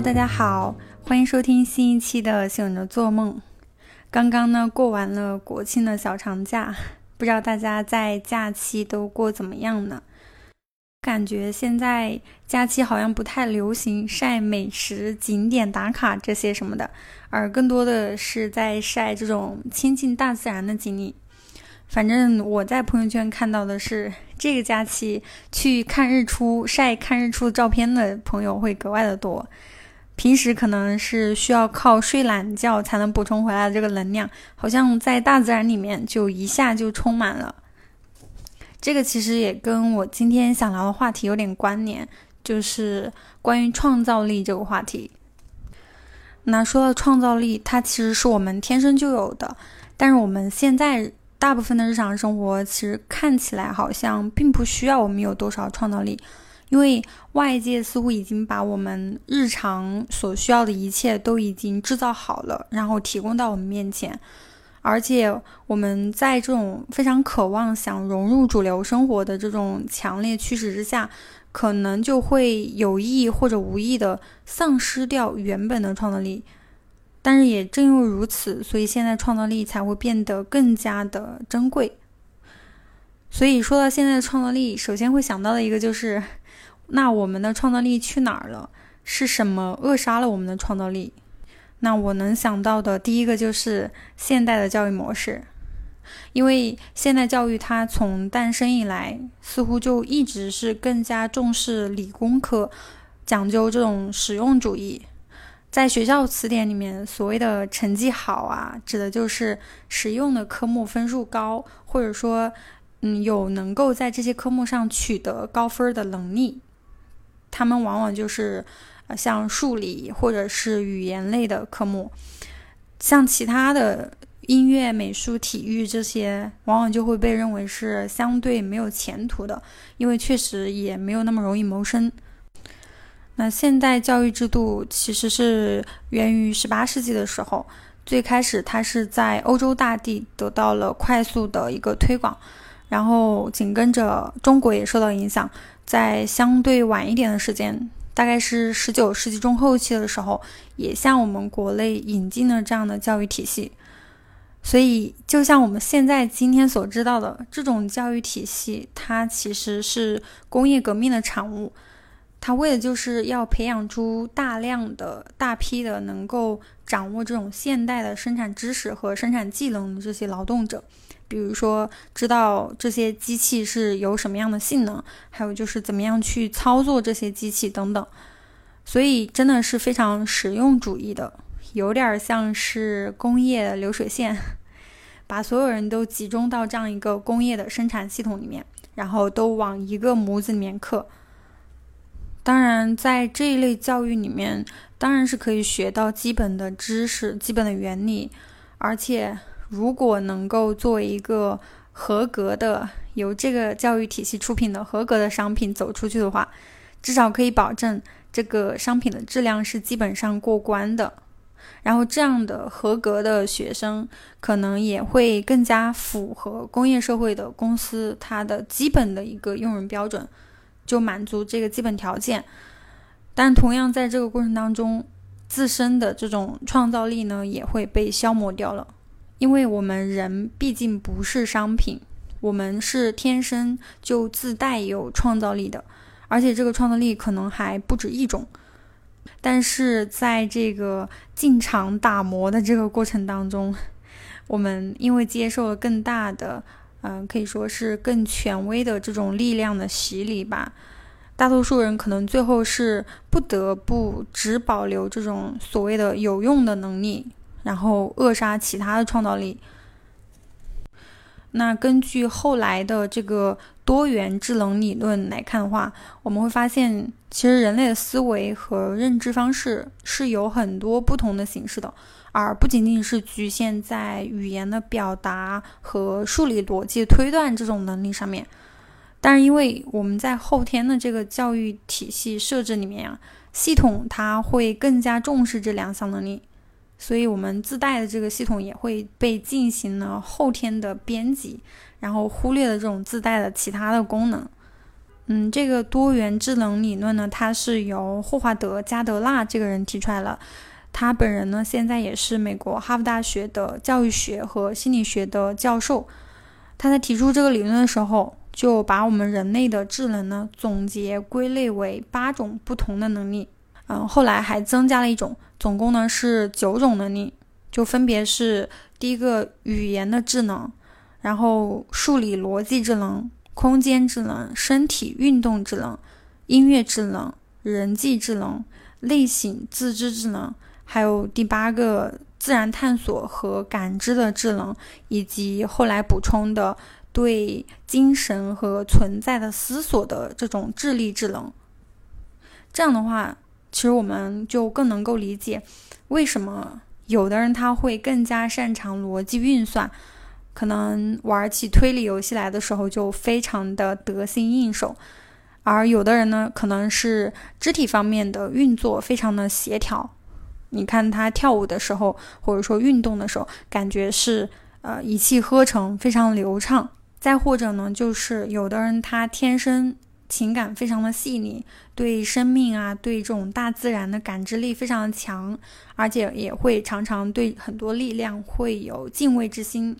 大家好，欢迎收听新一期的《醒着做梦》。刚刚呢过完了国庆的小长假，不知道大家在假期都过怎么样呢？感觉现在假期好像不太流行晒美食、景点打卡这些什么的，而更多的是在晒这种亲近大自然的经历。反正我在朋友圈看到的是，这个假期去看日出、晒看日出的照片的朋友会格外的多。平时可能是需要靠睡懒觉才能补充回来的这个能量，好像在大自然里面就一下就充满了。这个其实也跟我今天想聊的话题有点关联，就是关于创造力这个话题。那说到创造力，它其实是我们天生就有的，但是我们现在。大部分的日常生活其实看起来好像并不需要我们有多少创造力，因为外界似乎已经把我们日常所需要的一切都已经制造好了，然后提供到我们面前。而且我们在这种非常渴望想融入主流生活的这种强烈驱使之下，可能就会有意或者无意的丧失掉原本的创造力。但是也正因为如此，所以现在创造力才会变得更加的珍贵。所以说到现在的创造力，首先会想到的一个就是，那我们的创造力去哪儿了？是什么扼杀了我们的创造力？那我能想到的第一个就是现代的教育模式，因为现代教育它从诞生以来，似乎就一直是更加重视理工科，讲究这种实用主义。在学校词典里面，所谓的成绩好啊，指的就是实用的科目分数高，或者说，嗯，有能够在这些科目上取得高分的能力。他们往往就是，呃，像数理或者是语言类的科目，像其他的音乐、美术、体育这些，往往就会被认为是相对没有前途的，因为确实也没有那么容易谋生。那现代教育制度其实是源于十八世纪的时候，最开始它是在欧洲大地得到了快速的一个推广，然后紧跟着中国也受到影响，在相对晚一点的时间，大概是十九世纪中后期的时候，也向我们国内引进了这样的教育体系。所以，就像我们现在今天所知道的这种教育体系，它其实是工业革命的产物。他为的就是要培养出大量的大批的能够掌握这种现代的生产知识和生产技能的这些劳动者，比如说知道这些机器是有什么样的性能，还有就是怎么样去操作这些机器等等。所以真的是非常实用主义的，有点像是工业流水线，把所有人都集中到这样一个工业的生产系统里面，然后都往一个模子里面刻。当然，在这一类教育里面，当然是可以学到基本的知识、基本的原理。而且，如果能够作为一个合格的、由这个教育体系出品的合格的商品走出去的话，至少可以保证这个商品的质量是基本上过关的。然后，这样的合格的学生，可能也会更加符合工业社会的公司它的基本的一个用人标准。就满足这个基本条件，但同样在这个过程当中，自身的这种创造力呢也会被消磨掉了，因为我们人毕竟不是商品，我们是天生就自带有创造力的，而且这个创造力可能还不止一种。但是在这个进场打磨的这个过程当中，我们因为接受了更大的。嗯，可以说是更权威的这种力量的洗礼吧。大多数人可能最后是不得不只保留这种所谓的有用的能力，然后扼杀其他的创造力。那根据后来的这个多元智能理论来看的话，我们会发现，其实人类的思维和认知方式是有很多不同的形式的。而不仅仅是局限在语言的表达和数理逻辑推断这种能力上面，但是因为我们在后天的这个教育体系设置里面啊，系统它会更加重视这两项能力，所以我们自带的这个系统也会被进行了后天的编辑，然后忽略了这种自带的其他的功能。嗯，这个多元智能理论呢，它是由霍华德·加德纳这个人提出来了。他本人呢，现在也是美国哈佛大学的教育学和心理学的教授。他在提出这个理论的时候，就把我们人类的智能呢总结归类为八种不同的能力。嗯，后来还增加了一种，总共呢是九种能力，就分别是第一个语言的智能，然后数理逻辑智能。空间智能、身体运动智能、音乐智能、人际智能、类型自知智能，还有第八个自然探索和感知的智能，以及后来补充的对精神和存在的思索的这种智力智能。这样的话，其实我们就更能够理解为什么有的人他会更加擅长逻辑运算。可能玩起推理游戏来的时候就非常的得心应手，而有的人呢，可能是肢体方面的运作非常的协调。你看他跳舞的时候，或者说运动的时候，感觉是呃一气呵成，非常流畅。再或者呢，就是有的人他天生情感非常的细腻，对生命啊，对这种大自然的感知力非常的强，而且也会常常对很多力量会有敬畏之心。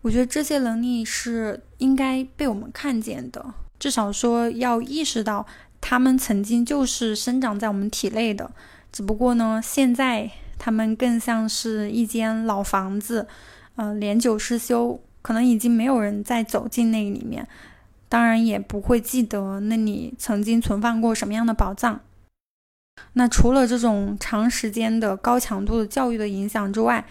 我觉得这些能力是应该被我们看见的，至少说要意识到他们曾经就是生长在我们体内的，只不过呢，现在他们更像是一间老房子，呃，年久失修，可能已经没有人再走进那里面，当然也不会记得那里曾经存放过什么样的宝藏。那除了这种长时间的高强度的教育的影响之外，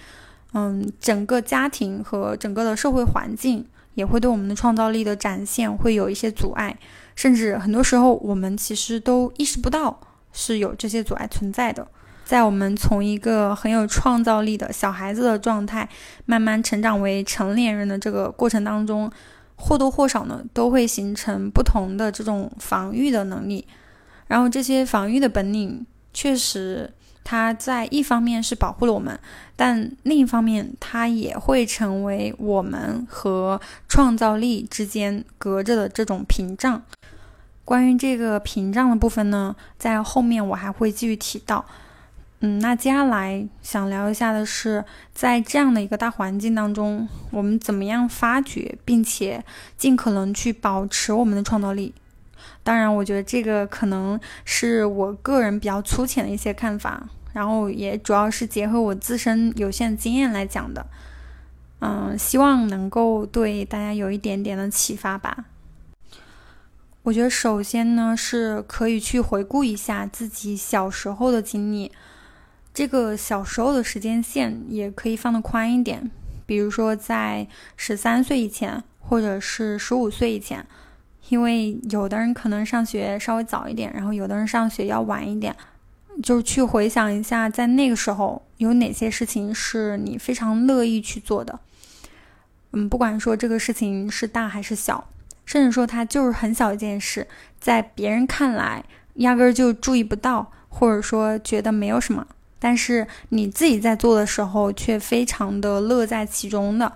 嗯，整个家庭和整个的社会环境也会对我们的创造力的展现会有一些阻碍，甚至很多时候我们其实都意识不到是有这些阻碍存在的。在我们从一个很有创造力的小孩子的状态，慢慢成长为成年人的这个过程当中，或多或少呢都会形成不同的这种防御的能力，然后这些防御的本领确实。它在一方面是保护了我们，但另一方面，它也会成为我们和创造力之间隔着的这种屏障。关于这个屏障的部分呢，在后面我还会继续提到。嗯，那接下来想聊一下的是，在这样的一个大环境当中，我们怎么样发掘，并且尽可能去保持我们的创造力。当然，我觉得这个可能是我个人比较粗浅的一些看法，然后也主要是结合我自身有限经验来讲的。嗯，希望能够对大家有一点点的启发吧。我觉得首先呢，是可以去回顾一下自己小时候的经历，这个小时候的时间线也可以放得宽一点，比如说在十三岁以前，或者是十五岁以前。因为有的人可能上学稍微早一点，然后有的人上学要晚一点，就去回想一下，在那个时候有哪些事情是你非常乐意去做的。嗯，不管说这个事情是大还是小，甚至说它就是很小一件事，在别人看来压根儿就注意不到，或者说觉得没有什么，但是你自己在做的时候却非常的乐在其中的。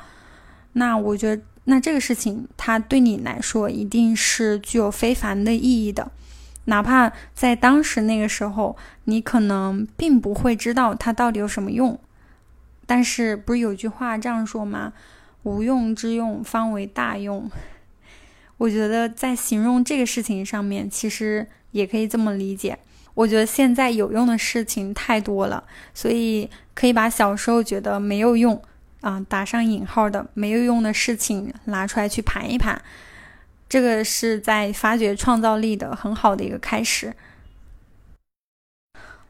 那我觉得。那这个事情，它对你来说一定是具有非凡的意义的，哪怕在当时那个时候，你可能并不会知道它到底有什么用。但是，不是有句话这样说吗？无用之用，方为大用。我觉得在形容这个事情上面，其实也可以这么理解。我觉得现在有用的事情太多了，所以可以把小时候觉得没有用。啊，打上引号的没有用的事情拿出来去盘一盘，这个是在发掘创造力的很好的一个开始。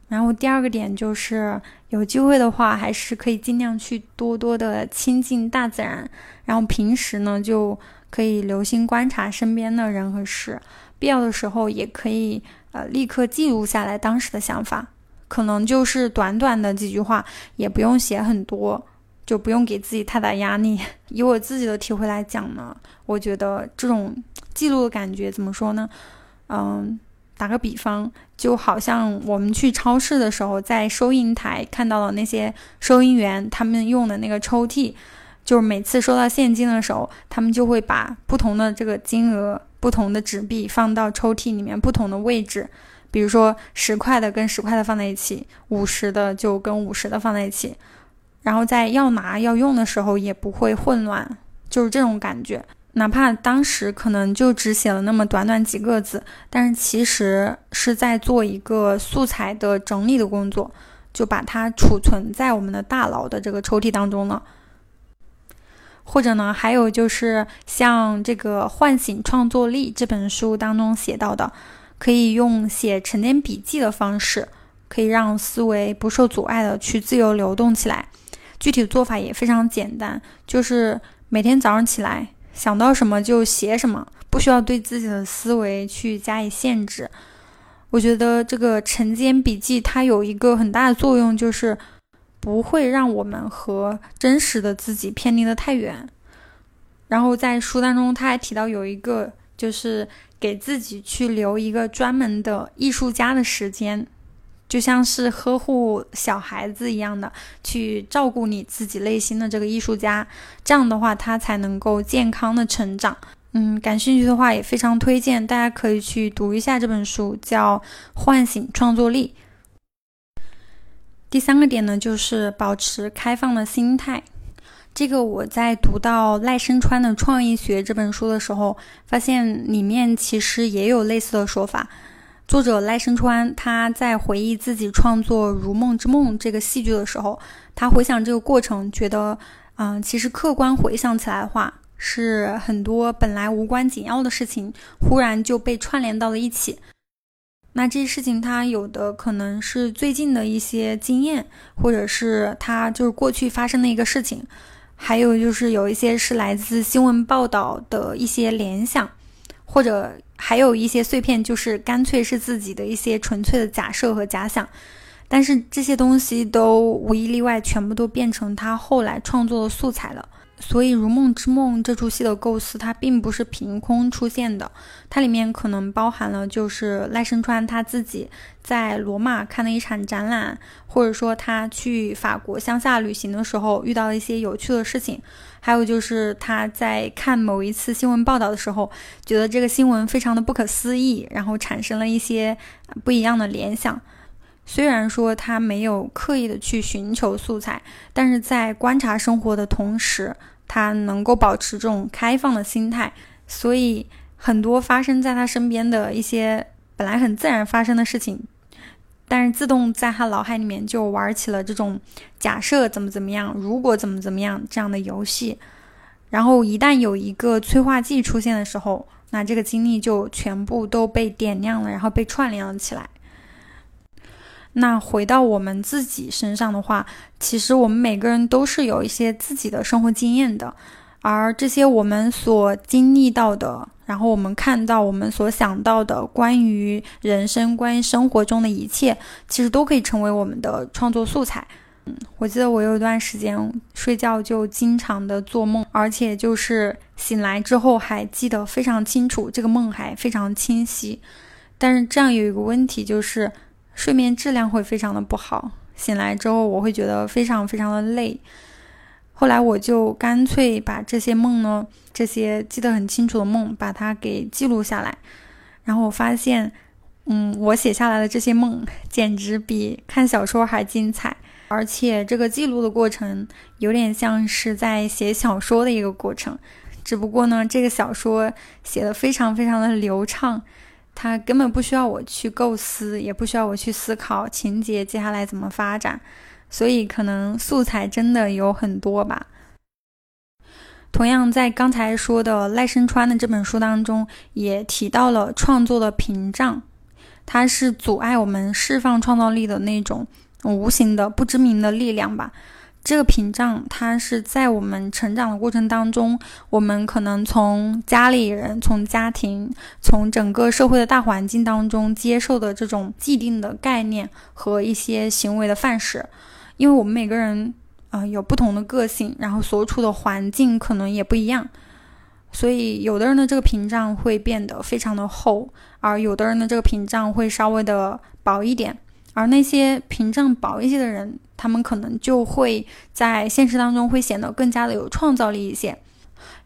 然后第二个点就是有机会的话，还是可以尽量去多多的亲近大自然，然后平时呢就可以留心观察身边的人和事，必要的时候也可以呃立刻记录下来当时的想法，可能就是短短的几句话，也不用写很多。就不用给自己太大压力。以我自己的体会来讲呢，我觉得这种记录的感觉怎么说呢？嗯，打个比方，就好像我们去超市的时候，在收银台看到了那些收银员他们用的那个抽屉，就是每次收到现金的时候，他们就会把不同的这个金额。不同的纸币放到抽屉里面不同的位置，比如说十块的跟十块的放在一起，五十的就跟五十的放在一起，然后在要拿要用的时候也不会混乱，就是这种感觉。哪怕当时可能就只写了那么短短几个字，但是其实是在做一个素材的整理的工作，就把它储存在我们的大脑的这个抽屉当中了。或者呢，还有就是像这个《唤醒创作力》这本书当中写到的，可以用写晨间笔记的方式，可以让思维不受阻碍的去自由流动起来。具体做法也非常简单，就是每天早上起来。想到什么就写什么，不需要对自己的思维去加以限制。我觉得这个晨间笔记它有一个很大的作用，就是不会让我们和真实的自己偏离得太远。然后在书当中，他还提到有一个，就是给自己去留一个专门的艺术家的时间。就像是呵护小孩子一样的去照顾你自己内心的这个艺术家，这样的话他才能够健康的成长。嗯，感兴趣的话也非常推荐，大家可以去读一下这本书，叫《唤醒创作力》。第三个点呢，就是保持开放的心态。这个我在读到赖声川的《创意学》这本书的时候，发现里面其实也有类似的说法。作者赖声川他在回忆自己创作《如梦之梦》这个戏剧的时候，他回想这个过程，觉得，嗯，其实客观回想起来的话，是很多本来无关紧要的事情，忽然就被串联到了一起。那这些事情，他有的可能是最近的一些经验，或者是他就是过去发生的一个事情，还有就是有一些是来自新闻报道的一些联想。或者还有一些碎片，就是干脆是自己的一些纯粹的假设和假想，但是这些东西都无一例外，全部都变成他后来创作的素材了。所以，《如梦之梦》这出戏的构思，它并不是凭空出现的，它里面可能包含了就是赖声川他自己在罗马看了一场展览，或者说他去法国乡下旅行的时候遇到了一些有趣的事情，还有就是他在看某一次新闻报道的时候，觉得这个新闻非常的不可思议，然后产生了一些不一样的联想。虽然说他没有刻意的去寻求素材，但是在观察生活的同时，他能够保持这种开放的心态，所以很多发生在他身边的一些本来很自然发生的事情，但是自动在他脑海里面就玩起了这种假设怎么怎么样，如果怎么怎么样这样的游戏，然后一旦有一个催化剂出现的时候，那这个经历就全部都被点亮了，然后被串联了起来。那回到我们自己身上的话，其实我们每个人都是有一些自己的生活经验的，而这些我们所经历到的，然后我们看到、我们所想到的关于人生、关于生活中的一切，其实都可以成为我们的创作素材。嗯，我记得我有一段时间睡觉就经常的做梦，而且就是醒来之后还记得非常清楚，这个梦还非常清晰。但是这样有一个问题就是。睡眠质量会非常的不好，醒来之后我会觉得非常非常的累。后来我就干脆把这些梦呢，这些记得很清楚的梦，把它给记录下来。然后我发现，嗯，我写下来的这些梦简直比看小说还精彩，而且这个记录的过程有点像是在写小说的一个过程，只不过呢，这个小说写的非常非常的流畅。它根本不需要我去构思，也不需要我去思考情节接下来怎么发展，所以可能素材真的有很多吧。同样，在刚才说的赖声川的这本书当中，也提到了创作的屏障，它是阻碍我们释放创造力的那种无形的、不知名的力量吧。这个屏障，它是在我们成长的过程当中，我们可能从家里人、从家庭、从整个社会的大环境当中接受的这种既定的概念和一些行为的范式。因为我们每个人啊有不同的个性，然后所处的环境可能也不一样，所以有的人的这个屏障会变得非常的厚，而有的人的这个屏障会稍微的薄一点。而那些屏障薄一些的人，他们可能就会在现实当中会显得更加的有创造力一些，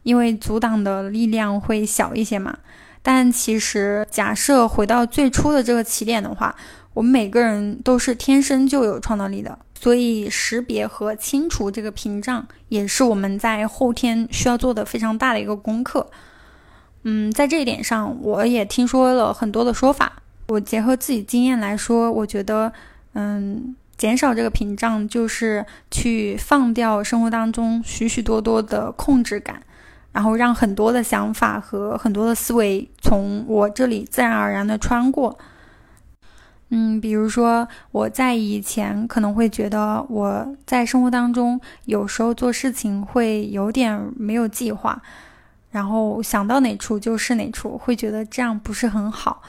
因为阻挡的力量会小一些嘛。但其实，假设回到最初的这个起点的话，我们每个人都是天生就有创造力的，所以识别和清除这个屏障，也是我们在后天需要做的非常大的一个功课。嗯，在这一点上，我也听说了很多的说法。我结合自己经验来说，我觉得，嗯，减少这个屏障，就是去放掉生活当中许许多多的控制感。然后让很多的想法和很多的思维从我这里自然而然的穿过。嗯，比如说我在以前可能会觉得我在生活当中有时候做事情会有点没有计划，然后想到哪处就是哪处，会觉得这样不是很好，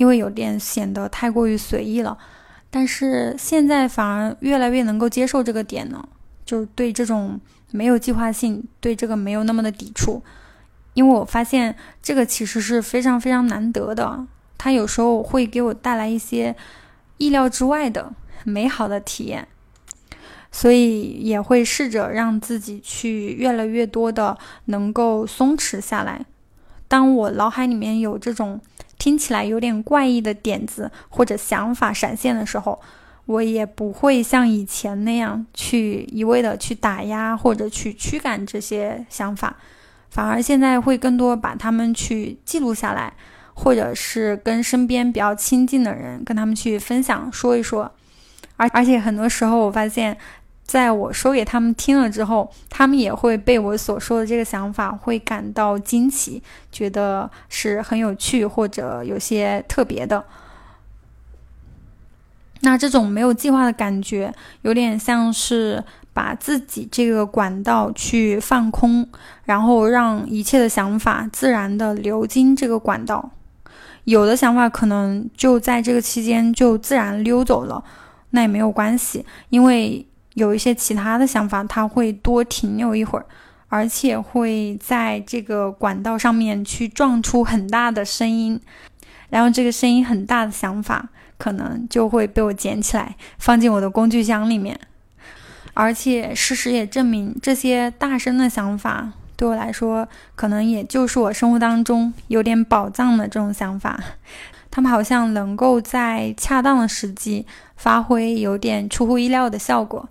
因为有点显得太过于随意了。但是现在反而越来越能够接受这个点呢，就对这种。没有计划性，对这个没有那么的抵触，因为我发现这个其实是非常非常难得的，它有时候会给我带来一些意料之外的美好的体验，所以也会试着让自己去越来越多的能够松弛下来。当我脑海里面有这种听起来有点怪异的点子或者想法闪现的时候，我也不会像以前那样去一味的去打压或者去驱赶这些想法，反而现在会更多把他们去记录下来，或者是跟身边比较亲近的人跟他们去分享说一说。而而且很多时候我发现，在我说给他们听了之后，他们也会被我所说的这个想法会感到惊奇，觉得是很有趣或者有些特别的。那这种没有计划的感觉，有点像是把自己这个管道去放空，然后让一切的想法自然的流经这个管道。有的想法可能就在这个期间就自然溜走了，那也没有关系，因为有一些其他的想法，它会多停留一会儿，而且会在这个管道上面去撞出很大的声音，然后这个声音很大的想法。可能就会被我捡起来，放进我的工具箱里面。而且事实也证明，这些大声的想法对我来说，可能也就是我生活当中有点宝藏的这种想法。他们好像能够在恰当的时机发挥有点出乎意料的效果。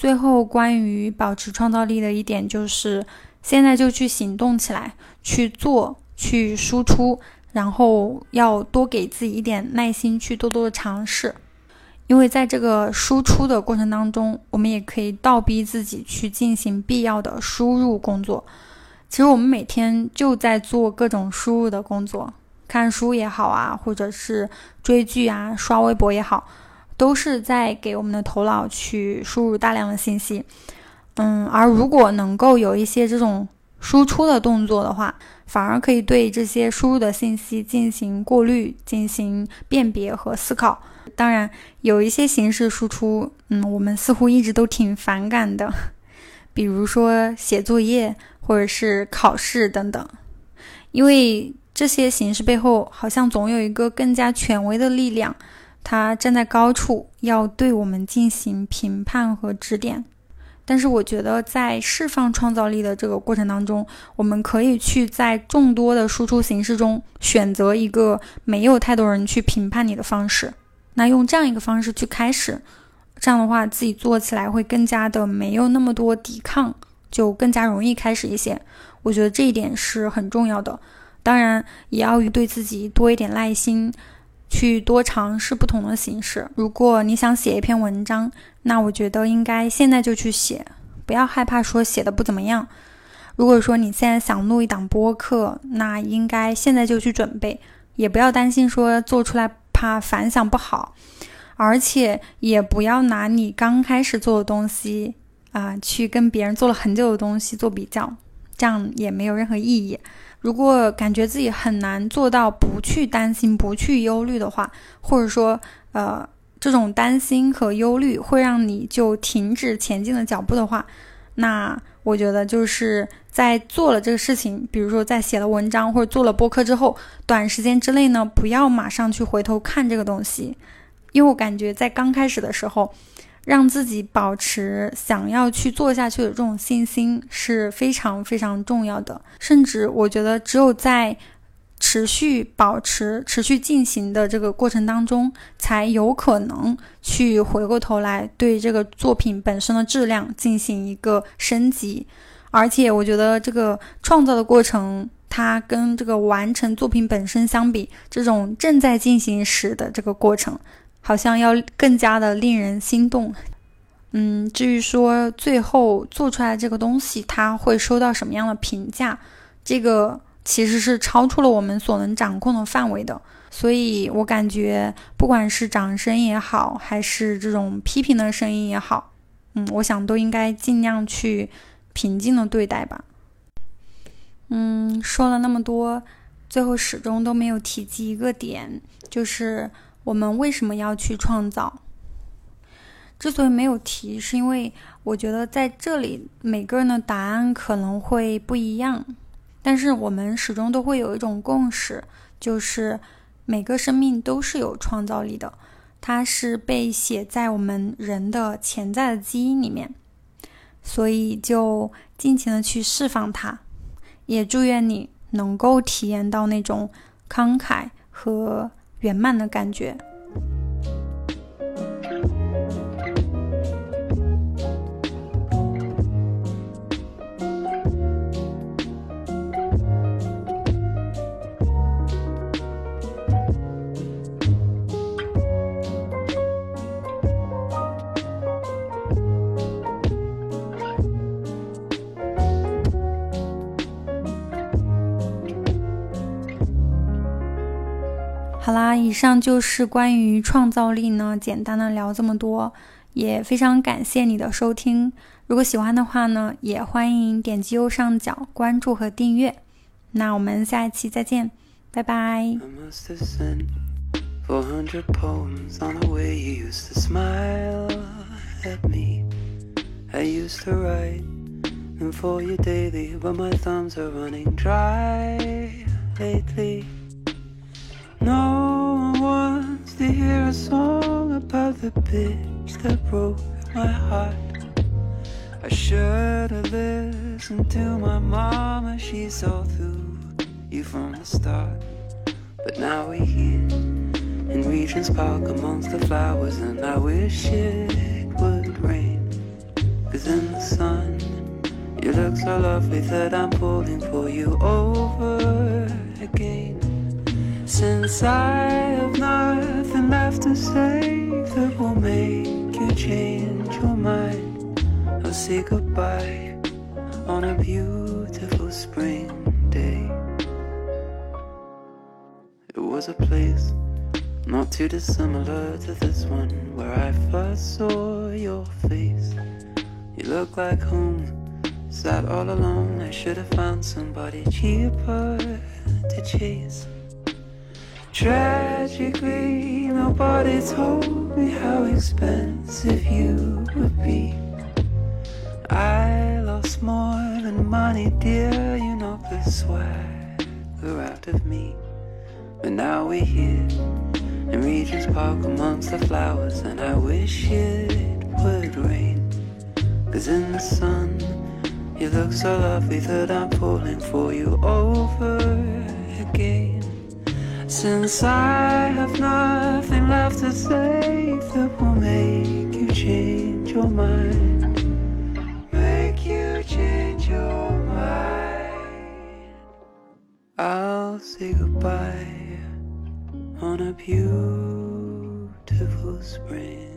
最后，关于保持创造力的一点就是，现在就去行动起来，去做，去输出。然后要多给自己一点耐心，去多多的尝试，因为在这个输出的过程当中，我们也可以倒逼自己去进行必要的输入工作。其实我们每天就在做各种输入的工作，看书也好啊，或者是追剧啊、刷微博也好，都是在给我们的头脑去输入大量的信息。嗯，而如果能够有一些这种输出的动作的话，反而可以对这些输入的信息进行过滤、进行辨别和思考。当然，有一些形式输出，嗯，我们似乎一直都挺反感的，比如说写作业或者是考试等等，因为这些形式背后好像总有一个更加权威的力量，他站在高处，要对我们进行评判和指点。但是我觉得，在释放创造力的这个过程当中，我们可以去在众多的输出形式中选择一个没有太多人去评判你的方式。那用这样一个方式去开始，这样的话自己做起来会更加的没有那么多抵抗，就更加容易开始一些。我觉得这一点是很重要的。当然，也要对自己多一点耐心。去多尝试不同的形式。如果你想写一篇文章，那我觉得应该现在就去写，不要害怕说写的不怎么样。如果说你现在想录一档播客，那应该现在就去准备，也不要担心说做出来怕反响不好，而且也不要拿你刚开始做的东西啊去跟别人做了很久的东西做比较，这样也没有任何意义。如果感觉自己很难做到不去担心、不去忧虑的话，或者说，呃，这种担心和忧虑会让你就停止前进的脚步的话，那我觉得就是在做了这个事情，比如说在写了文章或者做了播客之后，短时间之内呢，不要马上去回头看这个东西，因为我感觉在刚开始的时候，让自己保持想要去做下去的这种信心是非常非常重要的。甚至我觉得，只有在持续保持、持续进行的这个过程当中，才有可能去回过头来对这个作品本身的质量进行一个升级。而且，我觉得这个创造的过程，它跟这个完成作品本身相比，这种正在进行时的这个过程，好像要更加的令人心动。嗯，至于说最后做出来这个东西，它会收到什么样的评价，这个。其实是超出了我们所能掌控的范围的，所以我感觉，不管是掌声也好，还是这种批评的声音也好，嗯，我想都应该尽量去平静的对待吧。嗯，说了那么多，最后始终都没有提及一个点，就是我们为什么要去创造？之所以没有提，是因为我觉得在这里每个人的答案可能会不一样。但是我们始终都会有一种共识，就是每个生命都是有创造力的，它是被写在我们人的潜在的基因里面，所以就尽情的去释放它，也祝愿你能够体验到那种慷慨和圆满的感觉。好啦，以上就是关于创造力呢，简单的聊这么多，也非常感谢你的收听。如果喜欢的话呢，也欢迎点击右上角关注和订阅。那我们下一期再见，拜拜。No one wants to hear a song about the bitch that broke my heart. I should have listened to my mama, she saw through you from the start. But now we're here in Regent's Park amongst the flowers, and I wish it would rain. Cause in the sun, you look so lovely that I'm pulling for you over again. Since I have nothing left to say that will make you change your mind, I'll say goodbye on a beautiful spring day. It was a place not too dissimilar to this one where I first saw your face. You look like home, sat all alone. I should have found somebody cheaper to chase. Tragically, nobody told me how expensive you would be. I lost more than money, dear. You knocked the swagger out of me. But now we're here in Regent's Park amongst the flowers, and I wish it would rain. Cause in the sun, you look so lovely that I'm pulling for you over again. Since I have nothing left to say that will make you change your mind. Make you change your mind. I'll say goodbye on a beautiful spring.